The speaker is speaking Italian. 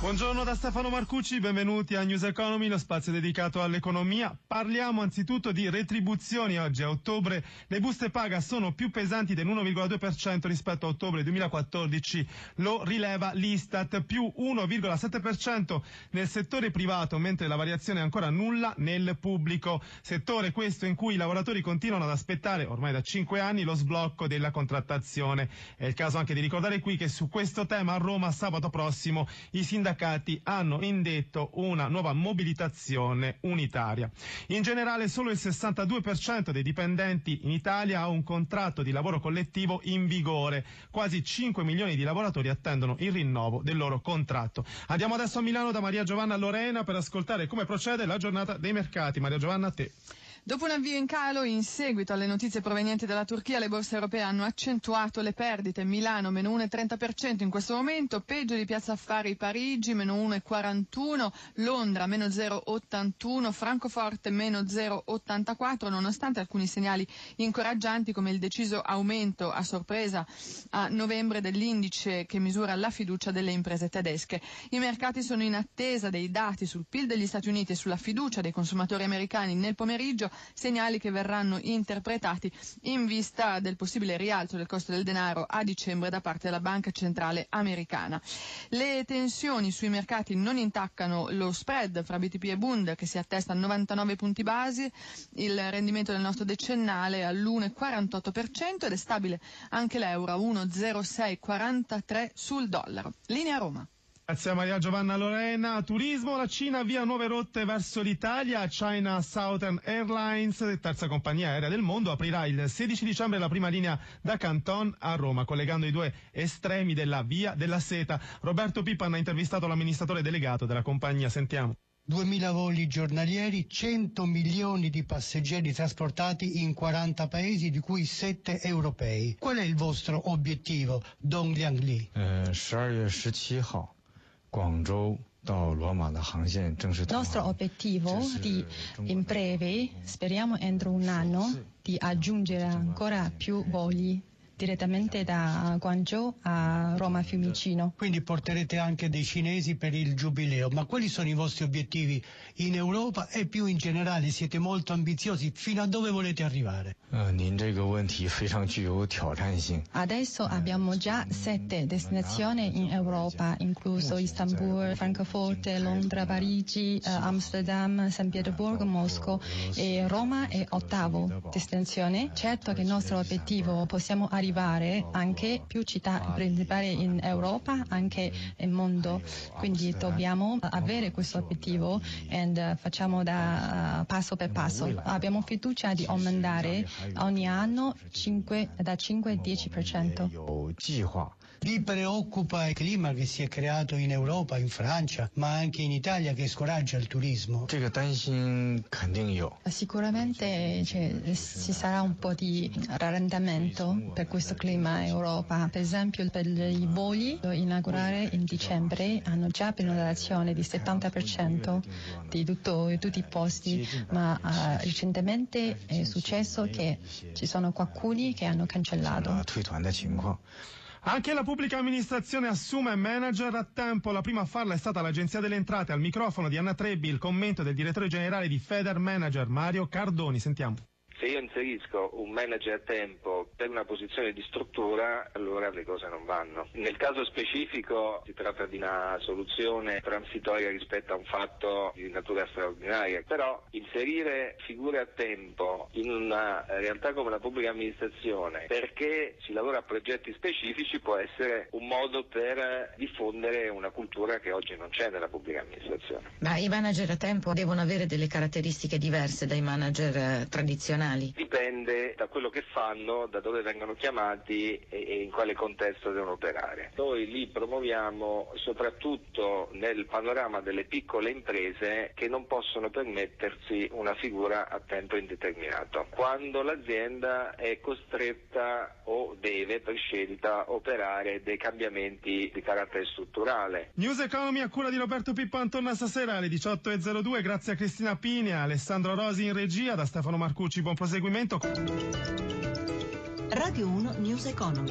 Buongiorno da Stefano Marcucci, benvenuti a News Economy, lo spazio dedicato all'economia. Parliamo anzitutto di retribuzioni. Oggi a ottobre le buste paga sono più pesanti dell'1,2% rispetto a ottobre 2014, lo rileva l'Istat, più 1,7% nel settore privato, mentre la variazione è ancora nulla nel pubblico. Settore questo in cui i lavoratori continuano ad aspettare ormai da 5 anni lo sblocco della contrattazione. È il caso anche di ricordare qui che su questo tema a Roma sabato prossimo i sindacati sindacati hanno indetto una nuova mobilitazione unitaria. In generale solo il 62% dei dipendenti in Italia ha un contratto di lavoro collettivo in vigore. Quasi 5 milioni di lavoratori attendono il rinnovo del loro contratto. Andiamo adesso a Milano da Maria Giovanna Lorena per ascoltare come procede la giornata dei mercati. Maria Giovanna, a te. Dopo un avvio in calo, in seguito alle notizie provenienti dalla Turchia, le borse europee hanno accentuato le perdite. Milano meno 1,30% in questo momento, peggio di Piazza Affari Parigi meno 1,41%, Londra meno 0,81%, Francoforte meno 0,84%, nonostante alcuni segnali incoraggianti come il deciso aumento a sorpresa a novembre dell'indice che misura la fiducia delle imprese tedesche. I mercati sono in attesa dei dati sul PIL degli Stati Uniti e sulla fiducia dei consumatori americani nel pomeriggio segnali che verranno interpretati in vista del possibile rialzo del costo del denaro a dicembre da parte della Banca Centrale Americana. Le tensioni sui mercati non intaccano lo spread fra BTP e Bund che si attesta a 99 punti basi, il rendimento del nostro decennale all'1,48% ed è stabile anche l'euro a 1,0643 sul dollaro. Linea Roma. Grazie a Maria Giovanna Lorena. Turismo, la Cina via nuove rotte verso l'Italia. China Southern Airlines, terza compagnia aerea del mondo, aprirà il 16 dicembre la prima linea da Canton a Roma, collegando i due estremi della via della seta. Roberto Pippan ha intervistato l'amministratore delegato della compagnia. Sentiamo. 2.000 voli giornalieri, 100 milioni di passeggeri trasportati in 40 paesi, di cui 7 europei. Qual è il vostro obiettivo, Dong Liangli? Eh, 12月17号。广州。Il nostro obiettivo di, in breve, speriamo entro un anno, di aggiungere ancora più voli direttamente da Guangzhou a Roma Fiumicino. Quindi porterete anche dei cinesi per il giubileo, ma quali sono i vostri obiettivi in Europa e più in generale? Siete molto ambiziosi, fino a dove volete arrivare? Adesso abbiamo già sette destinazioni in Europa, incluso Istanbul, Francoforte, Londra, Parigi, Amsterdam, San Pietroburgo, Mosco e Roma è ottavo destinazione. Certo che il nostro obiettivo possiamo arrivare anche più città principali in Europa, anche nel mondo, quindi dobbiamo avere questo obiettivo e facciamo da uh, passo per passo. Abbiamo fiducia di aumentare ogni anno 5, da 5 al 10%. Mi preoccupa il clima che si è creato in Europa, in Francia, ma anche in Italia che scoraggia il turismo. Sicuramente cioè, ci sarà un po' di rallentamento per questo clima in Europa. Per esempio per i voli da inaugurare in dicembre hanno già prenotazione di 70% di tutto, tutti i posti, ma uh, recentemente è successo che ci sono qualcuni che hanno cancellato. Anche la pubblica amministrazione assume manager a tempo. La prima a farla è stata l'Agenzia delle Entrate. Al microfono di Anna Trebbi il commento del direttore generale di Feder Manager Mario Cardoni. Sentiamo. Se io inserisco un manager a tempo per una posizione di struttura, allora le cose non vanno. Nel caso specifico si tratta di una soluzione transitoria rispetto a un fatto di natura straordinaria, però inserire figure a tempo in una realtà come la pubblica amministrazione perché si lavora a progetti specifici può essere un modo per diffondere una cultura che oggi non c'è nella pubblica amministrazione. Ma i manager a tempo devono avere delle caratteristiche diverse dai manager eh, tradizionali. Dipende da quello che fanno, da dove vengono chiamati e, e in quale contesto devono operare. Noi li promuoviamo soprattutto nel panorama delle piccole imprese che non possono permettersi una figura a tempo indeterminato. Quando l'azienda è costretta o deve per scelta operare dei cambiamenti di carattere strutturale. News Economy a cura di Roberto Pippan torna stasera alle 18.02 grazie a Cristina Pini, a Alessandro Rosi in regia, da Stefano Marcucci. Buon proseguimento. Radio 1 News Economy.